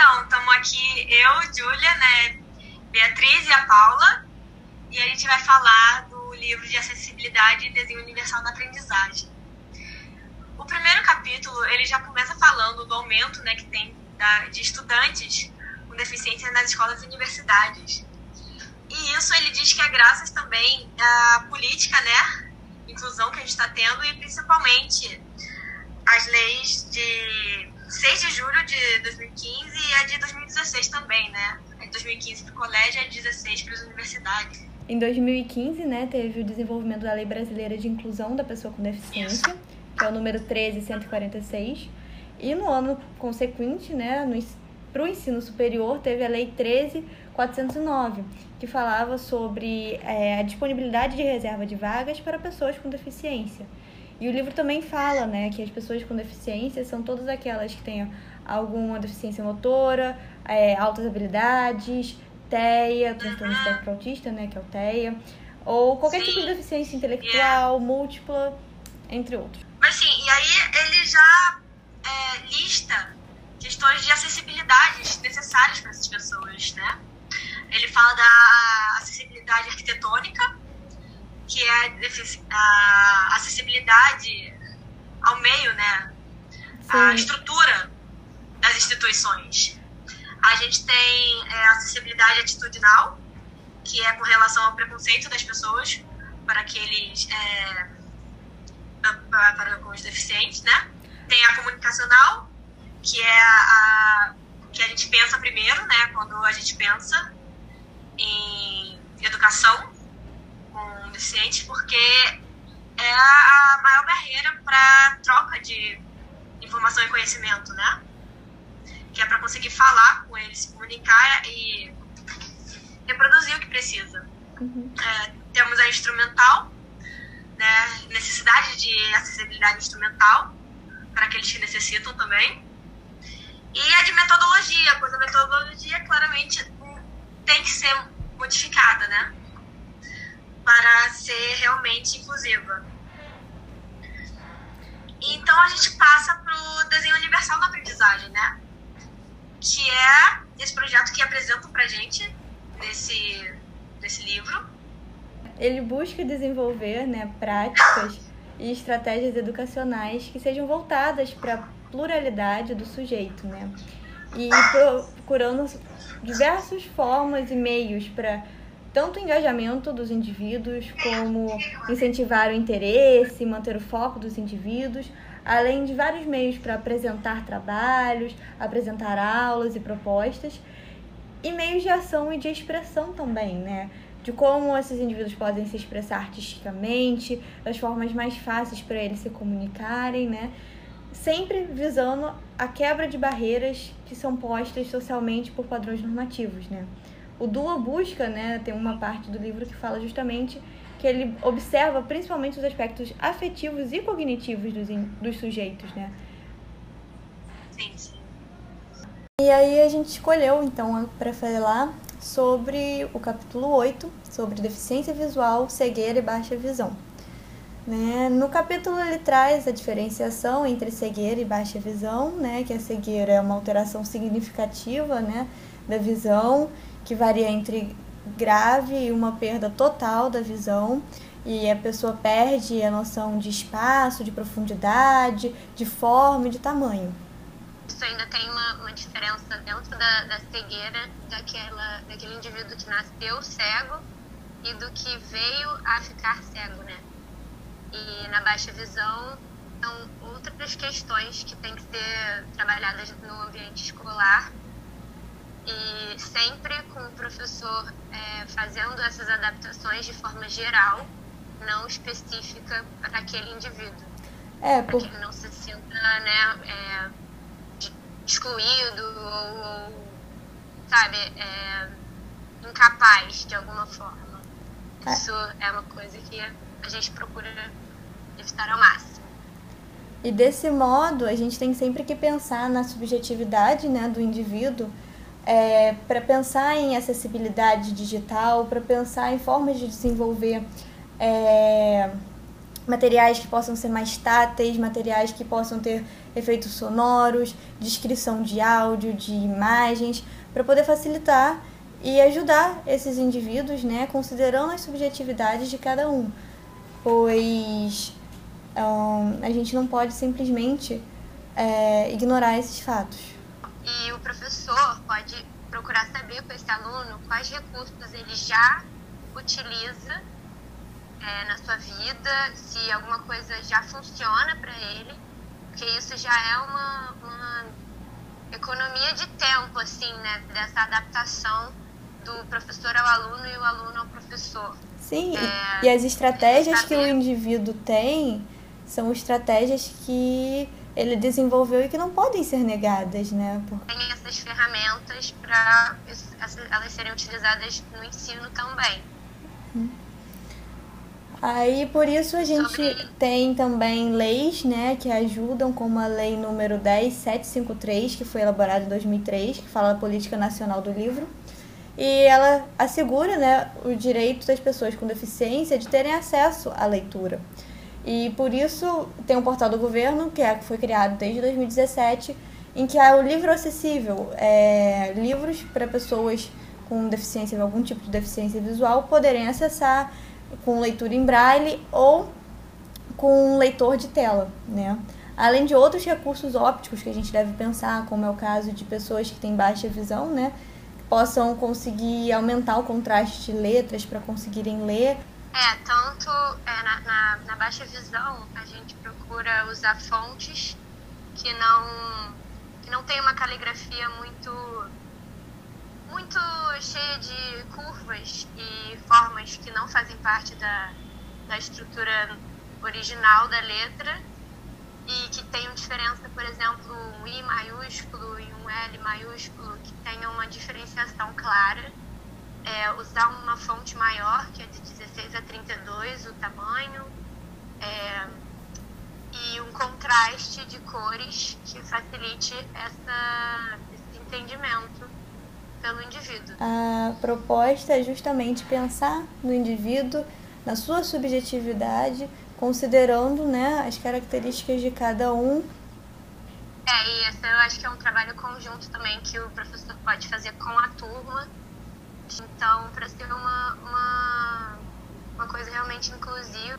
Então, estamos aqui, eu, Júlia, né, Beatriz e a Paula, e a gente vai falar do livro de acessibilidade e desenho universal na aprendizagem. O primeiro capítulo, ele já começa falando do aumento, né, que tem da, de estudantes com deficiência nas escolas e universidades. E isso ele diz que é graças também à política, né, inclusão que a gente está tendo e principalmente as leis de 6 de julho de 2015 e a de 2016 também, né? A de 2015 para o colégio e a de 16 para as universidades. Em 2015, né, teve o desenvolvimento da Lei Brasileira de Inclusão da Pessoa com Deficiência, Isso. que é o número 13146. E no ano consequente, né, para o ensino superior, teve a Lei 13409, que falava sobre é, a disponibilidade de reserva de vagas para pessoas com deficiência. E o livro também fala, né, que as pessoas com deficiência são todas aquelas que têm alguma deficiência motora, é, altas habilidades, TEA, transtorno uhum. espectro autista, né, que é o TEA, ou qualquer sim. tipo de deficiência intelectual, yeah. múltipla, entre outros. Mas sim, e aí ele já é, lista questões de acessibilidades necessárias para essas pessoas, né? Ele fala da acessibilidade arquitetônica, que é a acessibilidade ao meio, né? Sim. A estrutura das instituições. A gente tem é, acessibilidade atitudinal, que é com relação ao preconceito das pessoas para aqueles é, para, para os deficientes, né? Tem a comunicacional, que é a, que a gente pensa primeiro, né? Quando a gente pensa em educação deficientes, porque é a maior barreira para troca de informação e conhecimento, né? Que é para conseguir falar com eles, se comunicar e reproduzir o que precisa. Uhum. É, temos a instrumental, né? necessidade de acessibilidade instrumental para aqueles que necessitam também. E a de metodologia, pois a metodologia claramente tem que ser modificada, né? Para ser realmente inclusiva. Então a gente passa para o desenho universal da aprendizagem, né? Que é esse projeto que apresentam para gente nesse, nesse livro. Ele busca desenvolver né, práticas e estratégias educacionais que sejam voltadas para a pluralidade do sujeito, né? E procurando diversas formas e meios para tanto o engajamento dos indivíduos, como incentivar o interesse, manter o foco dos indivíduos, além de vários meios para apresentar trabalhos, apresentar aulas e propostas, e meios de ação e de expressão também, né? De como esses indivíduos podem se expressar artisticamente, das formas mais fáceis para eles se comunicarem, né? Sempre visando a quebra de barreiras que são postas socialmente por padrões normativos, né? O Dua busca, né, tem uma parte do livro que fala justamente que ele observa principalmente os aspectos afetivos e cognitivos dos, dos sujeitos, né? Sim, sim. E aí a gente escolheu, então, para falar sobre o capítulo 8, sobre deficiência visual, cegueira e baixa visão. Né? No capítulo ele traz a diferenciação entre cegueira e baixa visão, né? que a cegueira é uma alteração significativa né? da visão que varia entre grave e uma perda total da visão e a pessoa perde a noção de espaço, de profundidade, de forma e de tamanho. Isso ainda tem uma, uma diferença dentro da, da cegueira daquela, daquele indivíduo que nasceu cego e do que veio a ficar cego, né? E na baixa visão são outras questões que têm que ser trabalhadas no ambiente escolar e professor é, fazendo essas adaptações de forma geral, não específica para aquele indivíduo. É, por... Para que ele não se sinta né, é, excluído ou, ou sabe, é, incapaz de alguma forma. É. Isso é uma coisa que a gente procura evitar ao máximo. E desse modo, a gente tem sempre que pensar na subjetividade né, do indivíduo é, para pensar em acessibilidade digital, para pensar em formas de desenvolver é, materiais que possam ser mais táteis, materiais que possam ter efeitos sonoros, descrição de áudio, de imagens, para poder facilitar e ajudar esses indivíduos, né, considerando as subjetividades de cada um, pois um, a gente não pode simplesmente é, ignorar esses fatos. E o professor pode procurar saber com esse aluno quais recursos ele já utiliza é, na sua vida, se alguma coisa já funciona para ele, porque isso já é uma, uma economia de tempo, assim, né, dessa adaptação do professor ao aluno e o aluno ao professor. Sim, é, e as estratégias que o indivíduo tem são estratégias que ele desenvolveu e que não podem ser negadas, né? Porque... Tem essas ferramentas para elas serem utilizadas no ensino também. Uhum. Aí por isso a gente Sobre... tem também leis, né, que ajudam, como a lei número 10753, que foi elaborada em 2003, que fala da política nacional do livro. E ela assegura, né, o direito das pessoas com deficiência de terem acesso à leitura. E por isso tem um portal do governo, que, é, que foi criado desde 2017, em que há o livro acessível, é, livros para pessoas com deficiência, algum tipo de deficiência visual, poderem acessar com leitura em braille ou com leitor de tela, né? Além de outros recursos ópticos que a gente deve pensar, como é o caso de pessoas que têm baixa visão, né? Possam conseguir aumentar o contraste de letras para conseguirem ler. É, tanto é, na, na, na, baixa visão a gente procura usar fontes que não, que não tem uma caligrafia muito muito cheia de curvas e formas que não fazem parte da, da estrutura original da letra e que tenham diferença, por exemplo, um I maiúsculo e um L maiúsculo, que tenham uma diferenciação clara. É, usar uma fonte maior, que é de 16 a 32 o tamanho, é, e um contraste de cores que facilite essa, esse entendimento pelo indivíduo. A proposta é justamente pensar no indivíduo, na sua subjetividade, considerando né, as características de cada um. É, e esse eu acho que é um trabalho conjunto também que o professor pode fazer com a turma. Então, para ser uma, uma, uma coisa realmente inclusiva,